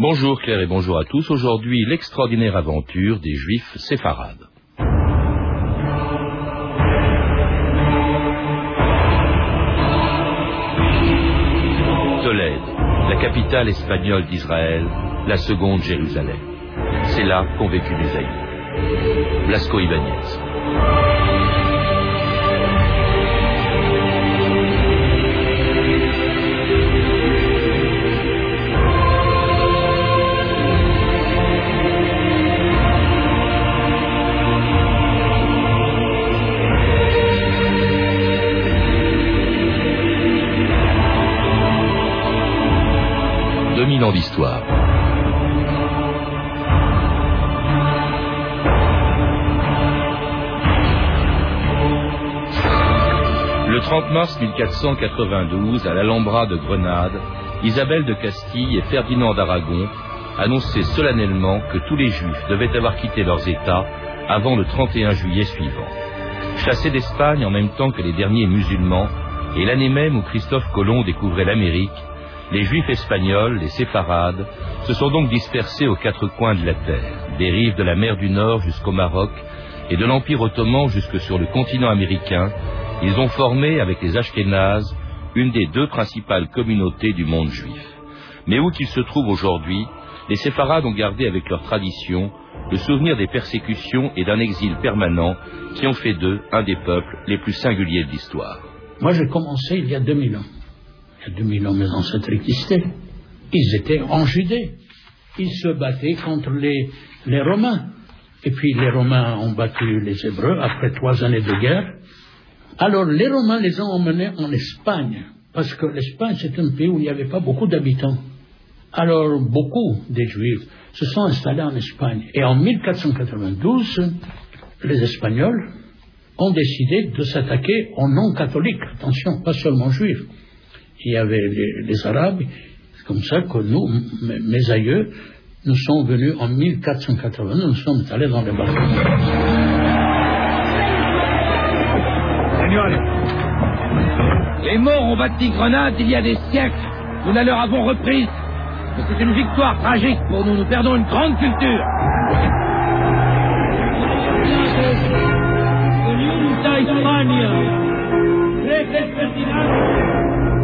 Bonjour Claire et bonjour à tous. Aujourd'hui, l'extraordinaire aventure des Juifs séfarades. Tolède, la capitale espagnole d'Israël, la seconde Jérusalem. C'est là qu'ont vécu les aïeux. Blasco Ibáñez. Le 30 mars 1492, à l'Alhambra de Grenade, Isabelle de Castille et Ferdinand d'Aragon annonçaient solennellement que tous les Juifs devaient avoir quitté leurs États avant le 31 juillet suivant. Chassés d'Espagne en même temps que les derniers musulmans, et l'année même où Christophe Colomb découvrait l'Amérique, les juifs espagnols, les séfarades, se sont donc dispersés aux quatre coins de la terre, des rives de la mer du Nord jusqu'au Maroc et de l'Empire ottoman jusque sur le continent américain. Ils ont formé, avec les Ashkénazes, une des deux principales communautés du monde juif. Mais où qu'ils se trouvent aujourd'hui, les séfarades ont gardé avec leur tradition le souvenir des persécutions et d'un exil permanent qui ont fait d'eux un des peuples les plus singuliers de l'histoire. Moi, j'ai commencé il y a 2000 ans il y a 2000 ans, mes ancêtres existaient. Ils étaient en Judée. Ils se battaient contre les, les Romains. Et puis les Romains ont battu les Hébreux après trois années de guerre. Alors les Romains les ont emmenés en Espagne, parce que l'Espagne c'est un pays où il n'y avait pas beaucoup d'habitants. Alors beaucoup des Juifs se sont installés en Espagne. Et en 1492, les Espagnols ont décidé de s'attaquer aux non-catholiques. Attention, pas seulement juifs il y avait les, Arabes. C'est comme ça que nous, mes, aïeux, nous sommes venus en 1480, nous sommes allés dans les Balkans. les morts ont bâti Grenade il y a des siècles. Nous la leur avons reprise. C'est une victoire tragique pour nous. Nous perdons une grande culture.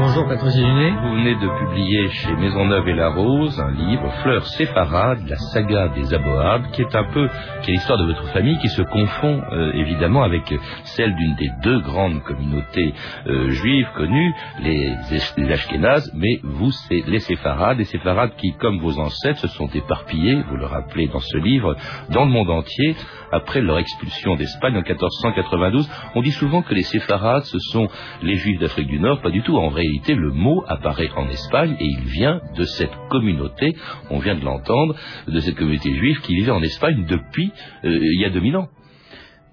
Bonjour Patrice Junet. Vous venez de publier chez Maisonneuve et la Rose un livre, Fleurs séfarades, la saga des Aboab, qui est un peu, qui est l'histoire de votre famille, qui se confond euh, évidemment avec celle d'une des deux grandes communautés euh, juives connues, les, les Ashkénazes, mais vous, c'est les séfarades, les séfarades qui, comme vos ancêtres, se sont éparpillés, vous le rappelez dans ce livre, dans le monde entier, après leur expulsion d'Espagne en 1492. On dit souvent que les séfarades, ce sont les juifs d'Afrique du Nord, pas du tout. En réalité, le mot apparaît en Espagne et il vient de cette communauté, on vient de l'entendre, de cette communauté juive qui vivait en Espagne depuis euh, il y a 2000 ans.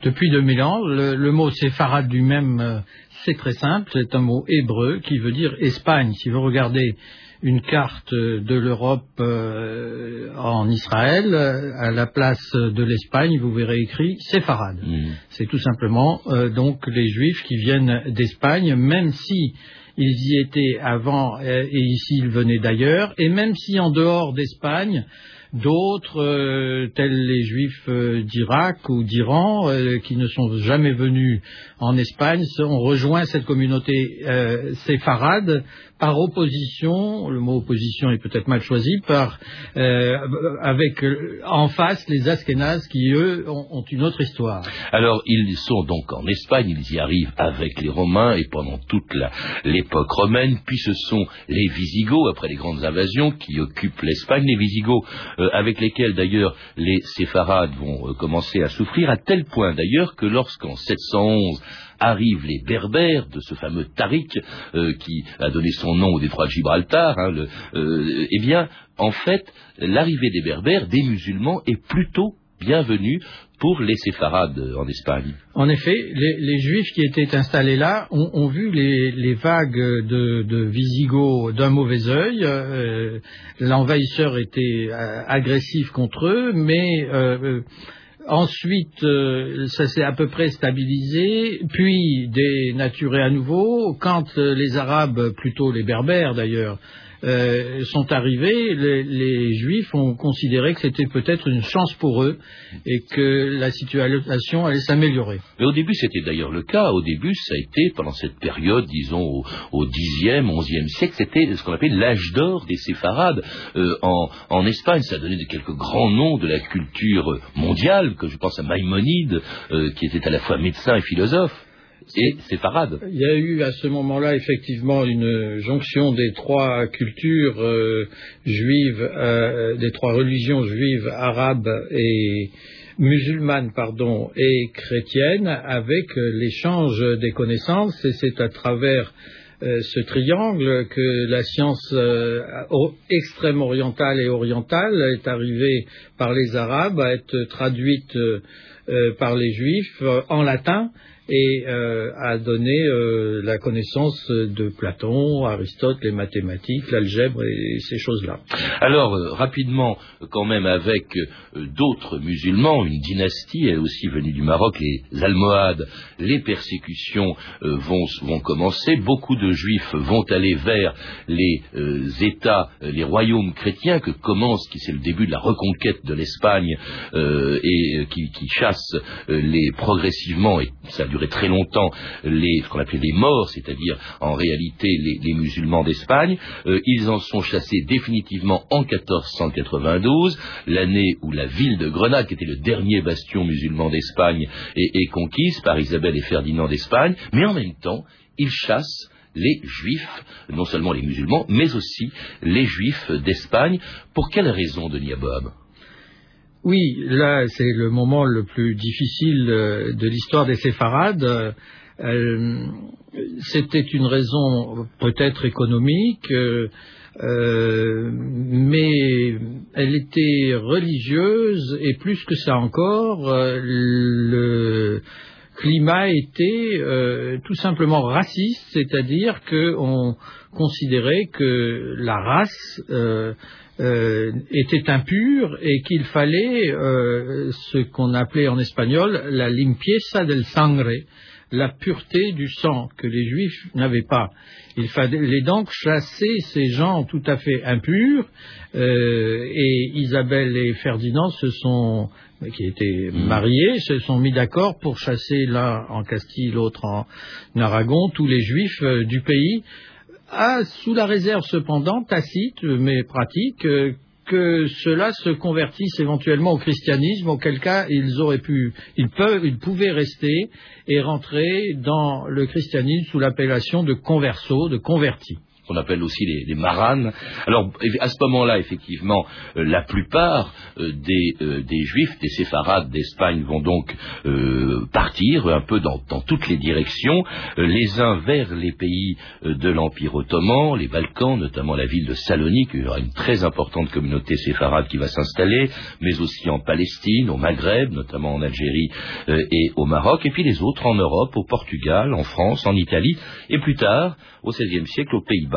Depuis 2000 ans, le, mot séfarade lui-même, euh, c'est très simple, c'est un mot hébreu qui veut dire Espagne. Si vous regardez une carte de l'Europe euh, en Israël, à la place de l'Espagne, vous verrez écrit séfarade. Mmh. C'est tout simplement donc les Juifs qui viennent d'Espagne, même si ils y étaient avant euh, et ici ils venaient d'ailleurs, et même si en dehors d'Espagne, d'autres, euh, tels les juifs euh, d'Irak ou d'Iran, qui ne sont jamais venus en Espagne, ont rejoint cette communauté séfarade par opposition, le mot opposition est peut-être mal choisi, par euh, avec euh, en face les Askénazes qui eux ont, une autre histoire. Alors ils sont donc en Espagne, ils y arrivent avec les Romains et pendant toute l'époque romaine, puis ce sont les Visigoths après les grandes invasions qui occupent l'Espagne, les Visigoths euh, avec lesquels d'ailleurs les séfarades vont commencer à souffrir à tel point d'ailleurs que lorsqu'en 711 arrivent les Berbères de ce fameux Tariq euh, qui a donné son nom au détroit de Gibraltar. Hein, euh, eh bien, en fait, l'arrivée des Berbères, des musulmans, est plutôt bienvenue pour les séfarades en Espagne. En effet, les, Juifs qui étaient installés là ont, vu les, vagues de, Visigoth d'un mauvais œil. Euh, l'envahisseur était euh, agressif contre eux, mais euh, Ensuite, ça s'est à peu près stabilisé, puis dénaturé à nouveau. Quand les Arabes, plutôt les Berbères d'ailleurs, euh, sont arrivés, les, Juifs ont considéré que c'était peut-être une chance pour eux et que la situation allait s'améliorer. Mais au début, c'était d'ailleurs le cas. Au début, ça a été, pendant cette période, disons, au, Xe, XIe siècle, c'était ce qu'on appelle l'âge d'or des séfarades. Euh, en, Espagne, ça a donné quelques grands noms de la culture mondiale, que je pense à Maïmonide, euh, qui était à la fois médecin et philosophe Il y a eu à ce moment-là effectivement une jonction des trois cultures euh, juives, euh, des trois religions juives, arabes et musulmanes, pardon, et chrétiennes, avec l'échange des connaissances, et c'est à travers euh, ce triangle que la science extrême orientale et orientale est arrivée par les Arabes à être traduite par les Juifs en latin et euh, a donné euh, la connaissance de Platon, Aristote, les mathématiques, l'algèbre et ces choses-là. Alors, euh, rapidement, quand même avec d'autres musulmans, une dynastie, elle aussi venue du Maroc, les Almohades, les persécutions vont, vont, commencer, beaucoup de juifs vont aller vers les États, les royaumes chrétiens que commence, qui c'est le début de la reconquête de l'Espagne et qui, qui chasse les progressivement, et ça dure très longtemps les, ce qu'on appelait les morts, c'est-à-dire en réalité les, musulmans d'Espagne. Euh, ils en sont chassés définitivement en 1492, l'année où la ville de Grenade, qui était le dernier bastion musulman d'Espagne, est, conquise par Isabelle et Ferdinand d'Espagne, mais en même temps, ils chassent les juifs, non seulement les musulmans, mais aussi les juifs d'Espagne. Pour quelle raison, Denis Aboab oui, là, c'est le moment le plus difficile euh, de l'histoire des séfarades. Euh, c'était une raison peut-être économique, euh, mais elle était religieuse et plus que ça encore, le climat était tout simplement raciste, c'est-à-dire qu'on considérait que la race euh, était impur et qu'il fallait euh, ce qu'on appelait en espagnol la limpieza del sangre, la pureté du sang que les juifs n'avaient pas. Il fallait donc chasser ces gens tout à fait impurs euh, et Isabelle et Ferdinand se sont qui étaient mmh. mariés, se sont mis d'accord pour chasser l'un en Castille, l'autre en Aragon, tous les juifs du pays a, sous la réserve cependant, tacite mais pratique, euh, que cela se convertisse éventuellement au christianisme, auquel cas ils auraient pu, ils peuvent, ils pouvaient rester et rentrer dans le christianisme sous l'appellation de converso, de converti qu'on appelle aussi les, maranes. Alors, à ce moment-là, effectivement, euh, la plupart euh, des, euh, des, juifs, des séfarades d'Espagne vont donc partir un peu dans, toutes les directions, les uns vers les pays de l'Empire ottoman, les Balkans, notamment la ville de Salonique, il y aura une très importante communauté séfarade qui va s'installer, mais aussi en Palestine, au Maghreb, notamment en Algérie et au Maroc, et puis les autres en Europe, au Portugal, en France, en Italie, et plus tard, au XVIe siècle, aux Pays-Bas,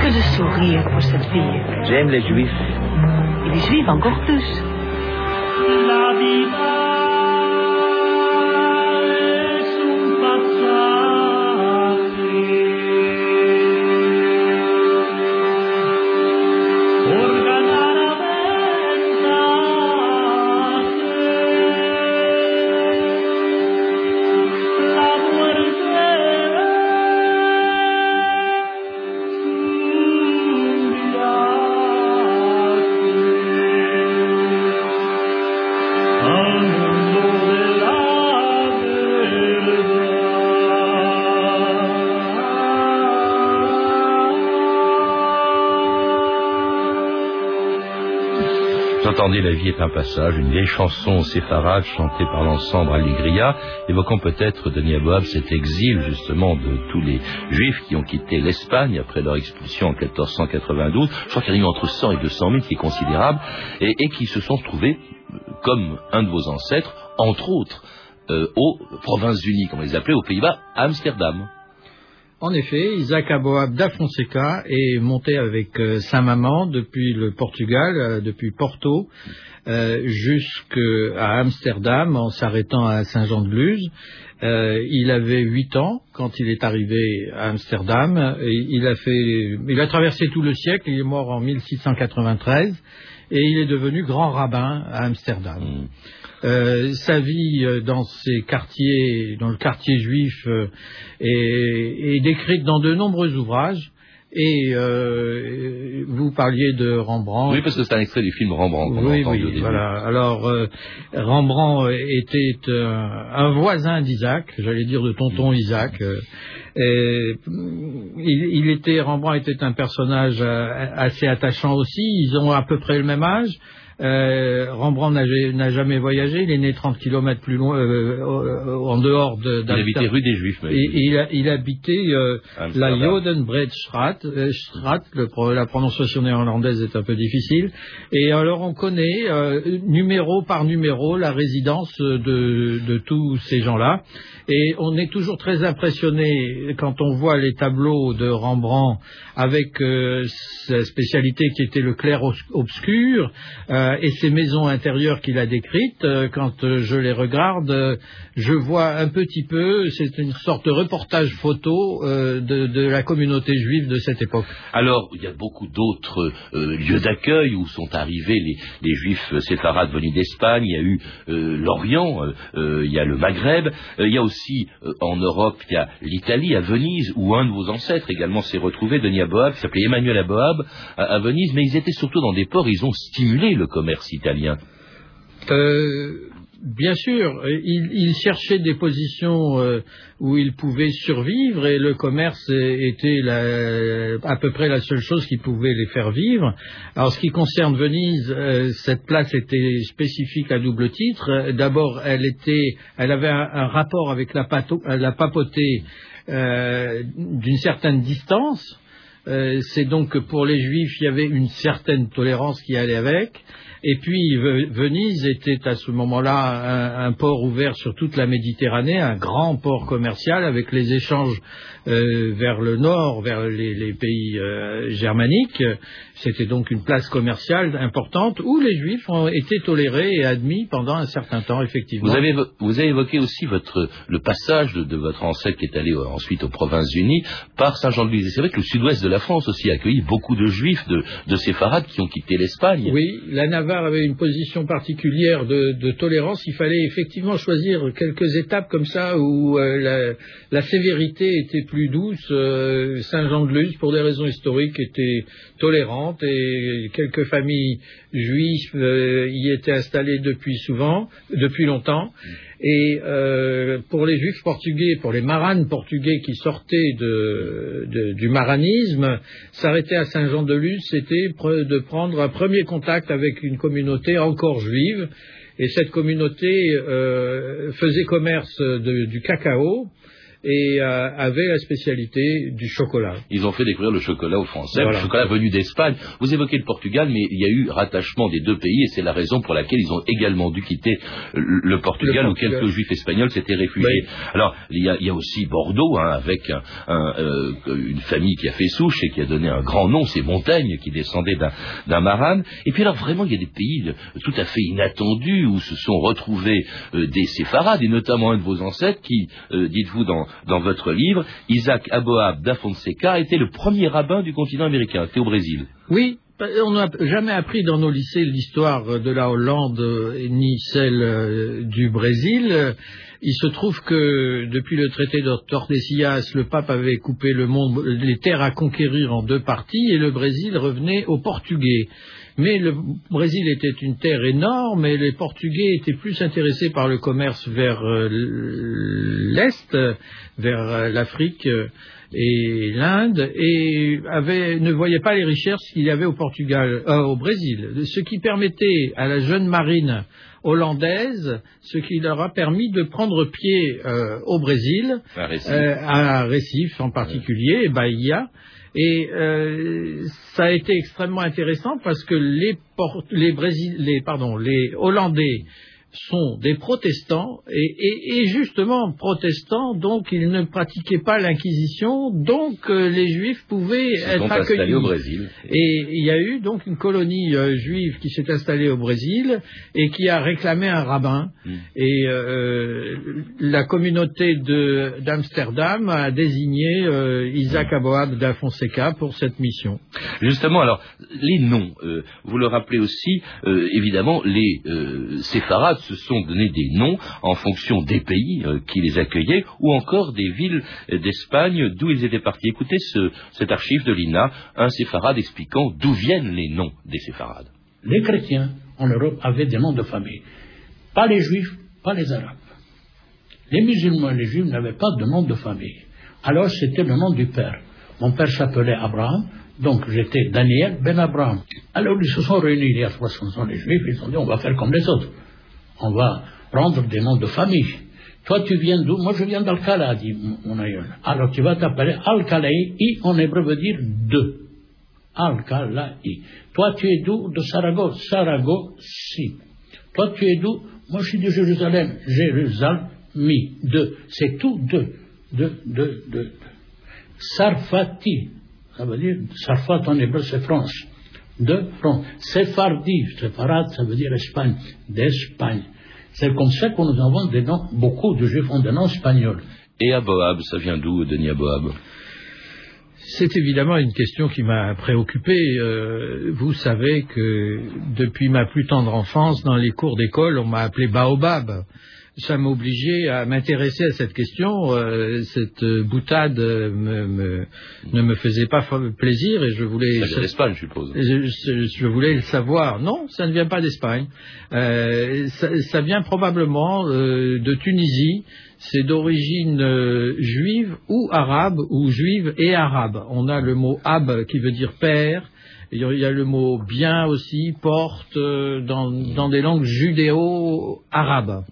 Que de sourire pour cette fille. J'aime les juifs. Et les juifs encore plus. J'entendais La vie est un passage, une vieille chanson séfarade chantée par l'ensemble Allegria, évoquant peut-être Denis Aboab cet exil justement de tous les juifs qui ont quitté l'Espagne après leur expulsion en 1492. Je crois qu'il y a eu entre 100 et 200 000 qui est considérable, et, qui se sont trouvés, comme un de vos ancêtres, entre autres, euh, aux Provinces-Unies, comme on les appelait, aux Pays-Bas, à Amsterdam. En effet, Isaac Aboab da Fonseca est monté avec euh, sa maman depuis le Portugal, euh, depuis Porto, euh, jusqu'à Amsterdam, en s'arrêtant à Saint-Jean-de-Luz. Euh, il avait huit ans quand il est arrivé à Amsterdam. Il a fait, il a traversé tout le siècle. Il est mort en 1693 et il est devenu grand rabbin à Amsterdam. Mm. Euh, sa vie euh, dans ces quartiers, dans le quartier juif, euh, est, est décrite dans de nombreux ouvrages. Et euh, vous parliez de Rembrandt. Oui, parce que c'est un extrait du film Rembrandt Oui, oui, voilà. Alors, euh, Rembrandt était euh, un voisin d'Isaac, j'allais dire de tonton Isaac. euh, et, mm, il, il était, Rembrandt était un personnage euh, assez attachant aussi. Ils ont à peu près le même âge. Euh, Rembrandt n'a ja- n'a jamais voyagé. Il est né 30 kilomètres plus loin, euh, euh, en dehors de. Il habitait rue des Juifs. mais- il, habitait euh, la. Jodenbreedstraat, la prononciation néerlandaise est un peu difficile. Et alors on connaît numéro par numéro la résidence de, de tous ces gens-là. Et on est toujours très impressionné quand on voit les tableaux de Rembrandt avec sa spécialité qui était le clair obscur euh, et ces maisons intérieures qu'il a décrites. Euh, quand euh, je les regarde, euh, je vois un petit peu, c'est une sorte de reportage photo euh, de, la communauté juive de cette époque. Alors, il y a beaucoup d'autres euh, lieux d'accueil où sont arrivés les, juifs séfarades venus d'Espagne. Il y a eu euh, l'Orient, euh, euh, il y a le Maghreb. Euh, il y a aussi euh, en Europe, il y a l'Italie, à Venise, où un de vos ancêtres également s'est retrouvé, Denis Aboab, qui s'appelait Emmanuel Aboab, à Venise. Mais ils étaient surtout dans des ports, ils ont stimulé le commerce italien. Euh, bien sûr, il, il cherchait des positions euh, où il pouvait survivre et le commerce était à peu près la seule chose qui pouvait les faire vivre. Alors, ce qui concerne Venise, euh, cette place était spécifique à double titre. D'abord, elle était, elle avait un, rapport avec la, pato- la papauté d'une certaine distance. Euh, c'est donc que pour les juifs, il y avait une certaine tolérance qui allait avec. Et puis Ve- Venise était à ce moment-là un, port ouvert sur toute la Méditerranée, un grand port commercial avec les échanges euh, vers le nord, vers les, pays euh, germaniques. C'était donc une place commerciale importante où les juifs ont été tolérés et admis pendant un certain temps, effectivement. Vous avez, évoqué aussi le passage de, votre ancêtre qui est allé ensuite aux Provinces-Unies par Saint-Jean-de-Luz. C'est vrai que le sud-ouest la France aussi a accueilli beaucoup de juifs, de, de qui ont quitté l'Espagne. Oui, la Navarre avait une position particulière de, tolérance. Il fallait effectivement choisir quelques étapes comme ça où euh, la, la sévérité était plus douce. Euh, Saint-Jean-de-Luz, pour des raisons historiques, était tolérante et quelques familles juives euh, y étaient installées depuis souvent, depuis longtemps. Et euh, pour les juifs portugais, pour les maranes portugais qui sortaient de, de- du maranisme, s'arrêter à Saint-Jean-de-Luz, c'était de prendre un premier contact avec une communauté encore juive. Et cette communauté euh, faisait commerce de- du cacao et euh, avait la spécialité du chocolat. Ils ont fait découvrir le chocolat aux Français, Voilà. le chocolat venu d'Espagne. Vous évoquez le Portugal, mais il y a eu rattachement des deux pays et c'est la raison pour laquelle ils ont également dû quitter le, le Portugal, où quelques juifs espagnols s'étaient réfugiés. Oui. Alors, il y, a, il y a aussi Bordeaux, hein, avec un- un, euh, une famille qui a fait souche et qui a donné un grand nom, c'est Montaigne, qui descendait d'un d'un marane. Et puis alors, vraiment, il y a des pays tout à fait inattendus où se sont retrouvés euh, des séfarades, et notamment un de vos ancêtres qui, euh, dites-vous dans, dans votre livre, Isaac Aboab da Fonseca, était le premier rabbin du continent américain, c'était au Brésil. Oui, on n'a jamais appris dans nos lycées l'histoire de la Hollande ni celle euh, du Brésil. Il se trouve que depuis le traité de Tordesillas, le pape avait coupé le monde, les terres à conquérir en deux parties et le Brésil revenait aux Portugais. Mais le Brésil était une terre énorme et les Portugais étaient plus intéressés par le commerce vers euh, l'Est, vers euh, l'Afrique. euh, et l'Inde et ne voyait pas les richesses qu'il y avait au Portugal, euh, au Brésil, ce qui permettait à la jeune marine hollandaise, ce qui leur a permis de prendre pied euh, au Brésil, À Recife. euh, à Recife en particulier, et Bahia. Et euh, ça a été extrêmement intéressant parce que les, les, Brésil- les Hollandais sont des protestants et, et- et justement protestants, donc ils ne pratiquaient pas l'inquisition, donc euh, les juifs pouvaient Ils être accueillis. au Brésil. Et il y a eu donc une colonie euh, juive qui s'est installée au Brésil et qui a réclamé un rabbin. Mm. Et euh, la communauté d'Amsterdam a désigné euh, Isaac Aboab da Fonseca pour cette mission. Justement, alors, les noms, euh, vous le rappelez aussi, euh, évidemment, les euh, séfarades se sont donné des noms en fonction des pays euh, qui les accueillaient ou encore des villes euh, d'Espagne d'où ils étaient partis. Écoutez ce, cette archive de l'INA, un séfarade expliquant d'où viennent les noms des séfarades. Les chrétiens en Europe avaient des noms de famille. Pas les juifs, pas les arabes. Les musulmans et les juifs n'avaient pas de nom de famille. Alors c'était le nom du père. Mon père s'appelait Abraham, donc j'étais Daniel ben Abraham. Alors ils se sont réunis il y a 300 ans, les juifs, ils ont dit on va faire comme les autres. On va prendre des noms de famille. Toi tu viens d'où? Moi je viens d'Alcala, dit mon- aïeul. Alors tu vas t'appeler Al-Kalaï, I en hébreu veut dire deux. Al-Kalaï. Toi, tu es d'où? De Saragosse. Saragossi. Toi, tu es d'où? Moi, je suis de Jérusalem. Jérusalem, mi. Deux. C'est tout. Deux, deux, deux. deux. Sarfati. Ça veut dire, Sarfat en hébreu, c'est France. De France. Sephardi. Sepharad, ça veut dire Espagne. D'Espagne. C'est comme ça que nous avons des noms, beaucoup de juifs ont des noms espagnols. Et Aboab, ça vient d'où, Denis Aboab C'est évidemment une question qui m'a préoccupé. Euh, vous savez que depuis ma plus tendre enfance, dans les cours d'école, on m'a appelé Baobab. Ça m'obligeait à m'intéresser à cette question. Euh, cette euh, boutade euh, me- me- ne me faisait pas plaisir et je voulais. Ça vient d'Espagne, je suppose. Je, je- je voulais le savoir. Non, ça ne vient pas d'Espagne. Euh, ça, ça vient probablement euh, de Tunisie. C'est d'origine euh, juive ou arabe, ou juive et arabe. On a le mot ab qui veut dire père. Il y a- le mot bien aussi, porte, euh, dans, des langues judéo-arabes.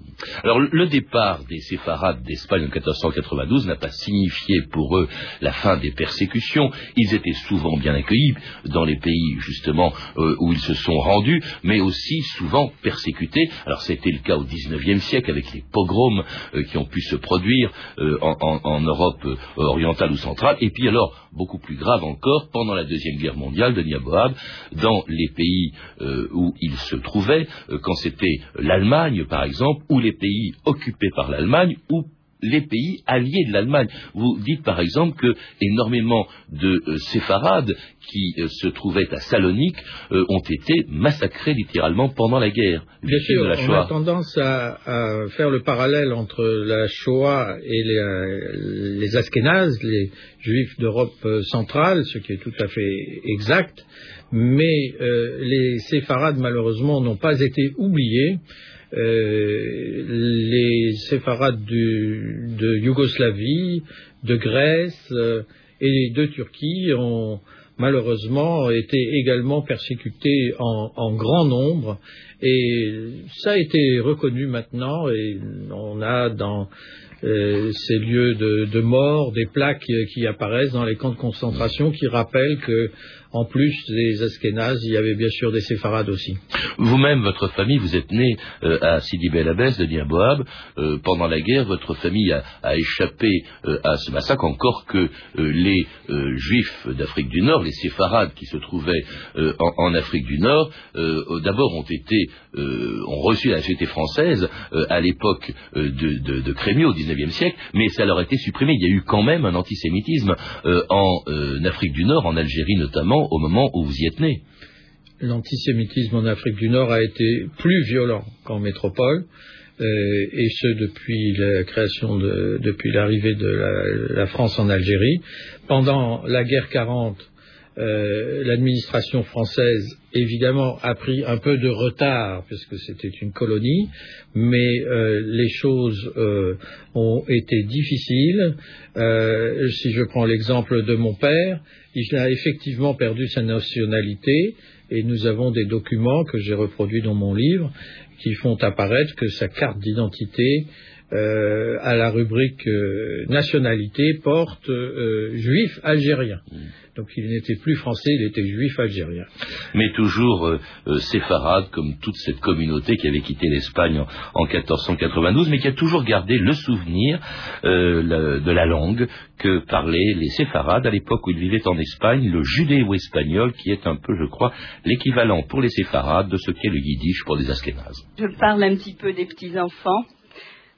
Alors, le départ des séfarades d'Espagne en 1492 n'a pas signifié pour eux la fin des persécutions. Ils étaient souvent bien accueillis dans les pays, justement, euh, où ils se sont rendus, mais aussi souvent persécutés. Alors, c'était le cas au XIXe siècle avec les pogroms qui ont pu se produire euh, en, Europe euh, orientale ou centrale. Et puis, alors, beaucoup plus grave encore, pendant la Deuxième Guerre mondiale de Niaboab, dans les pays euh, où ils se trouvaient, euh, quand c'était l'Allemagne, par exemple, ou les pays occupés par l'Allemagne, ou les pays alliés de l'Allemagne. Vous dites par exemple que énormément de euh, séfarades qui euh, se trouvaient à Salonique euh, ont été massacrés littéralement pendant la guerre. Bien sûr, de la on a Shoah. tendance à, à faire le parallèle entre la Shoah et les, euh, les Ashkénazes, les Juifs d'Europe centrale, ce qui est tout à fait exact. Mais les séfarades, malheureusement, n'ont pas été oubliés. Euh, les séfarades de Yougoslavie, de Grèce euh, et de Turquie ont malheureusement été également persécutés en, grand nombre. Et ça a été reconnu maintenant et on a dans euh, ces lieux de, mort des plaques qui apparaissent dans les camps de concentration qui rappellent que en plus des Askénazes, il y avait bien sûr des séfarades aussi. Vous-même, votre famille, vous êtes né euh, à Sidi Bel Abbès de Niaboab. Euh, pendant la guerre, votre famille a, échappé euh, à ce massacre, encore que les Juifs d'Afrique du Nord, les séfarades qui se trouvaient en, Afrique du Nord, d'abord ont été ont reçu la nationalité française à l'époque de, de, Crémieux au XIXe siècle, mais ça leur a été supprimé. Il y a eu quand même un antisémitisme en Afrique du Nord, en Algérie notamment, au moment où vous y êtes né. L'antisémitisme en Afrique du Nord a été plus violent qu'en métropole, euh, et ce depuis la création de, depuis l'arrivée de la, la France en Algérie. Pendant la guerre 40, euh, l'administration française, évidemment, a pris un peu de retard, puisque c'était une colonie, mais euh, les choses euh, ont été difficiles. Euh, si je prends l'exemple de mon père, il a effectivement perdu sa nationalité, et nous avons des documents que j'ai reproduits dans mon livre qui font apparaître que sa carte d'identité euh, à la rubrique euh, nationalité porte euh, juif algérien. Donc il n'était plus français, il était juif algérien. Mais toujours séfarade, comme toute cette communauté qui avait quitté l'Espagne en, en 1492, mais qui a toujours gardé le souvenir euh, de la langue que parlaient les séfarades à l'époque où ils vivaient en Espagne, le judéo-espagnol, qui est un peu, je crois, l'équivalent pour les séfarades de ce qu'est le yiddish pour les askénazes. Je parle un petit peu des petits-enfants,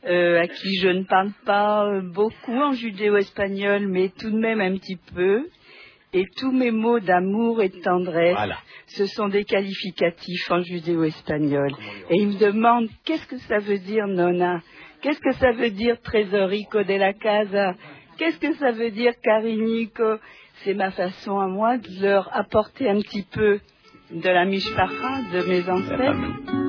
euh, à qui je ne parle pas euh, beaucoup en judéo-espagnol, mais tout de même un petit peu. Et tous mes mots d'amour et de tendresse, Voilà. ce sont des qualificatifs en judéo-espagnol. Et ils me demandent qu'est-ce que ça veut dire nona? Qu'est-ce que ça veut dire trésorico de la casa? Qu'est-ce que ça veut dire carinico? C'est ma façon à moi de leur apporter un petit peu de la mishpacha de mes ancêtres.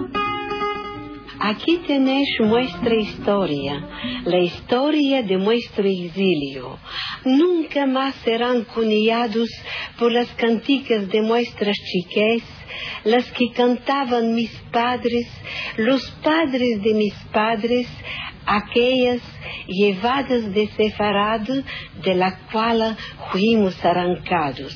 Aquí tenéis nuestra historia, la historia de nuestro exilio. Nunca más serán cunillados por las canticas de nuestras chiques, las que cantaban mis padres, los padres de mis padres, aquellas llevadas de Sefarad, de la cual fuimos arrancados.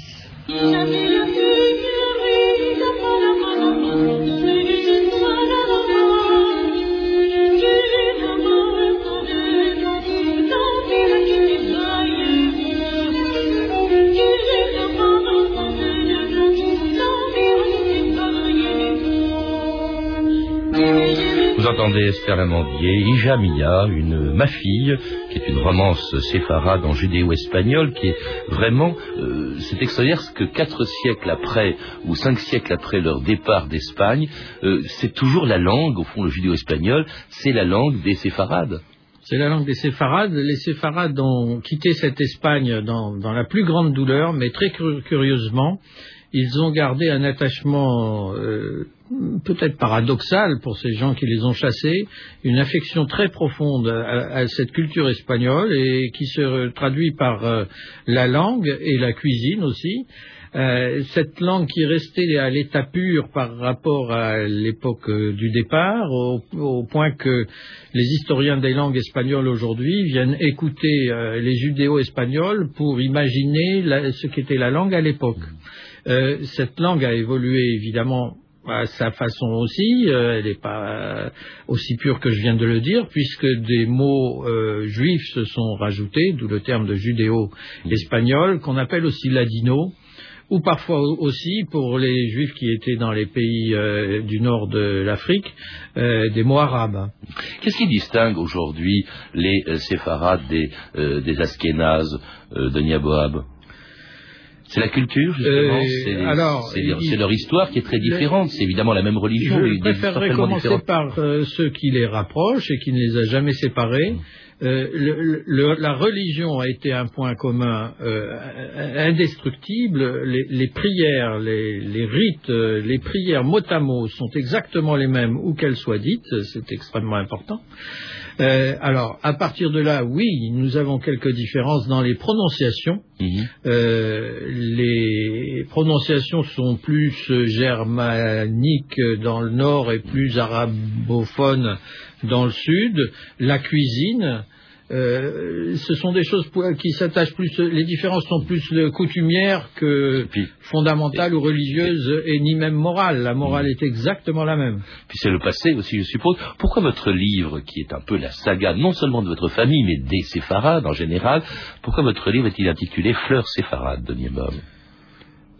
Entendez Esther Lamandier, Ijamia, une ma fille, qui est une romance séfarade en judéo-espagnol, qui est vraiment, euh, c'est extraordinaire que quatre siècles après, ou cinq siècles après leur départ d'Espagne, euh, c'est toujours la langue, au fond, le judéo-espagnol, c'est la langue des séfarades. C'est la langue des séfarades. Les séfarades ont quitté cette Espagne dans, la plus grande douleur, mais très cur- curieusement, ils ont gardé un attachement euh, peut-être paradoxal pour ces gens qui les ont chassés, une affection très profonde à, cette culture espagnole et qui se traduit par euh, la langue et la cuisine aussi. Euh, cette langue qui restait à l'état pur par rapport à l'époque euh, du départ, au, point que les historiens des langues espagnoles aujourd'hui viennent écouter les judéo-espagnols pour imaginer ce qu'était la langue à l'époque. Cette langue a évolué évidemment à sa façon aussi, euh, elle n'est pas euh, aussi pure que je viens de le dire, puisque des mots euh, juifs se sont rajoutés, d'où le terme de judéo-espagnol, qu'on appelle aussi ladino, ou parfois au- aussi pour les juifs qui étaient dans les pays du nord de l'Afrique, des mots arabes. Qu'est-ce qui distingue aujourd'hui les séfarades des, des askénazes de Niaboab? C'est la culture, justement. Euh, c'est leur, il- c'est leur histoire qui est très différente. C'est évidemment la même religion, Je préférerais commencer par euh, ceux qui les rapprochent et qui ne les a jamais séparés. Euh, le- le- la religion a été un point commun euh, indestructible. Les, les prières, les, les rites, euh, les prières mot à mot sont exactement les mêmes où qu'elles soient dites. C'est extrêmement important. Euh, alors, à partir de là, oui, nous avons quelques différences dans les prononciations. Mhm. Euh, les prononciations sont plus euh, germaniques dans le nord et plus arabophones dans le sud. La cuisine, euh, ce sont des choses qui s'attachent plus. Les différences sont plus coutumières que Puis, fondamentales ou religieuses et ni même morales. La morale est exactement la même. puis c'est le passé aussi, je suppose. Pourquoi votre livre, qui est un peu la saga non seulement de votre famille, mais des séfarades en général, pourquoi votre livre est-il intitulé Fleurs séfarades de Niebob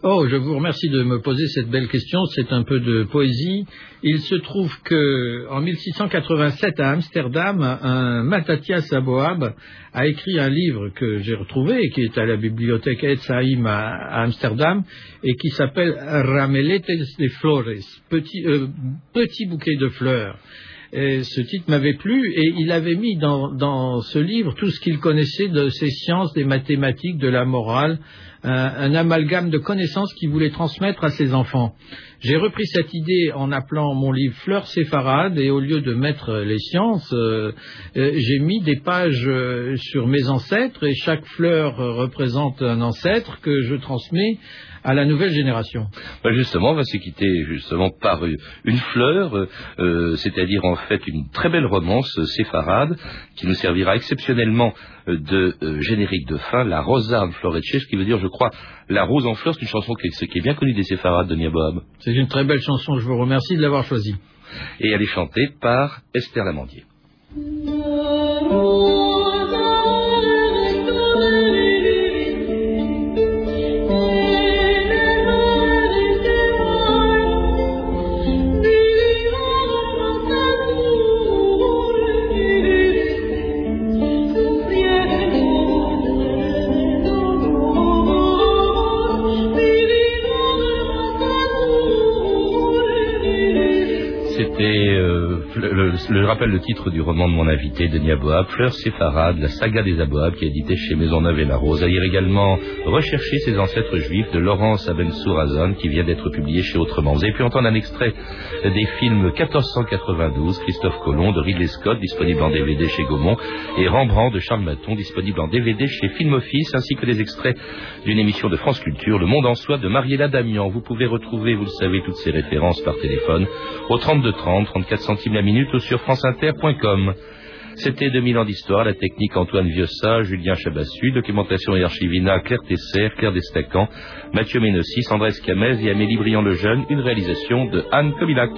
Oh, je vous remercie de me poser cette belle question. C'est un peu de poésie. Il se trouve que, en 1687 à Amsterdam, un Mattathias Aboab a écrit un livre que j'ai retrouvé et qui est à la bibliothèque Etzaïm à, à Amsterdam et qui s'appelle Rameletes de Flores, petit, euh, petit bouquet de fleurs. Et ce titre m'avait plu et il avait mis dans, dans ce livre tout ce qu'il connaissait de ces sciences, des mathématiques, de la morale, un, amalgame de connaissances qu'il voulait transmettre à ses enfants. J'ai repris cette idée en appelant mon livre Fleurs séfarades et au lieu de mettre les sciences, euh, euh, j'ai mis des pages euh, sur mes ancêtres et chaque fleur représente un ancêtre que je transmets à la nouvelle génération. Bah, justement, on va se justement par une fleur, euh, c'est-à-dire en fait une très belle romance séfarade qui nous servira exceptionnellement de générique de fin, la Rosa en Florecce, ce qui veut dire, je crois, la rose en fleurs, c'est une chanson qui est, qui est bien connue des séfarades de Niaboab. C'est une très belle chanson, je vous remercie de l'avoir choisie. Et elle est chantée par Esther Lamandier. Euh, le, je rappelle le titre du roman de mon invité, Denis Aboab, Fleurs séfarades, la saga des Aboab, qui est édité chez Maisonneuve et La Rose. À également Rechercher ses ancêtres juifs de Laurence Abensour-Azon, qui vient d'être publié chez Autrement. Vous avez pu entendre un extrait des films 1492, Christophe Colomb, de Ridley Scott, disponible en DVD chez Gaumont, et Rembrandt de Charles Maton, disponible en DVD chez Film Office, ainsi que des extraits d'une émission de France Culture, Le Monde en Soi, de Mariella Damian. Vous pouvez retrouver, vous le savez, toutes ces références par téléphone au 32 30, 34 centimes la minute ou sur franceinter.com. C'était 2000 ans d'histoire, la technique Antoine Viossa, Julien Chabassu, documentation et archivina Claire Tesser, Claire Destacan, Mathieu Ménossi, Sandra Escamez et Amélie Briand-Lejeune, une réalisation de Anne Comilac.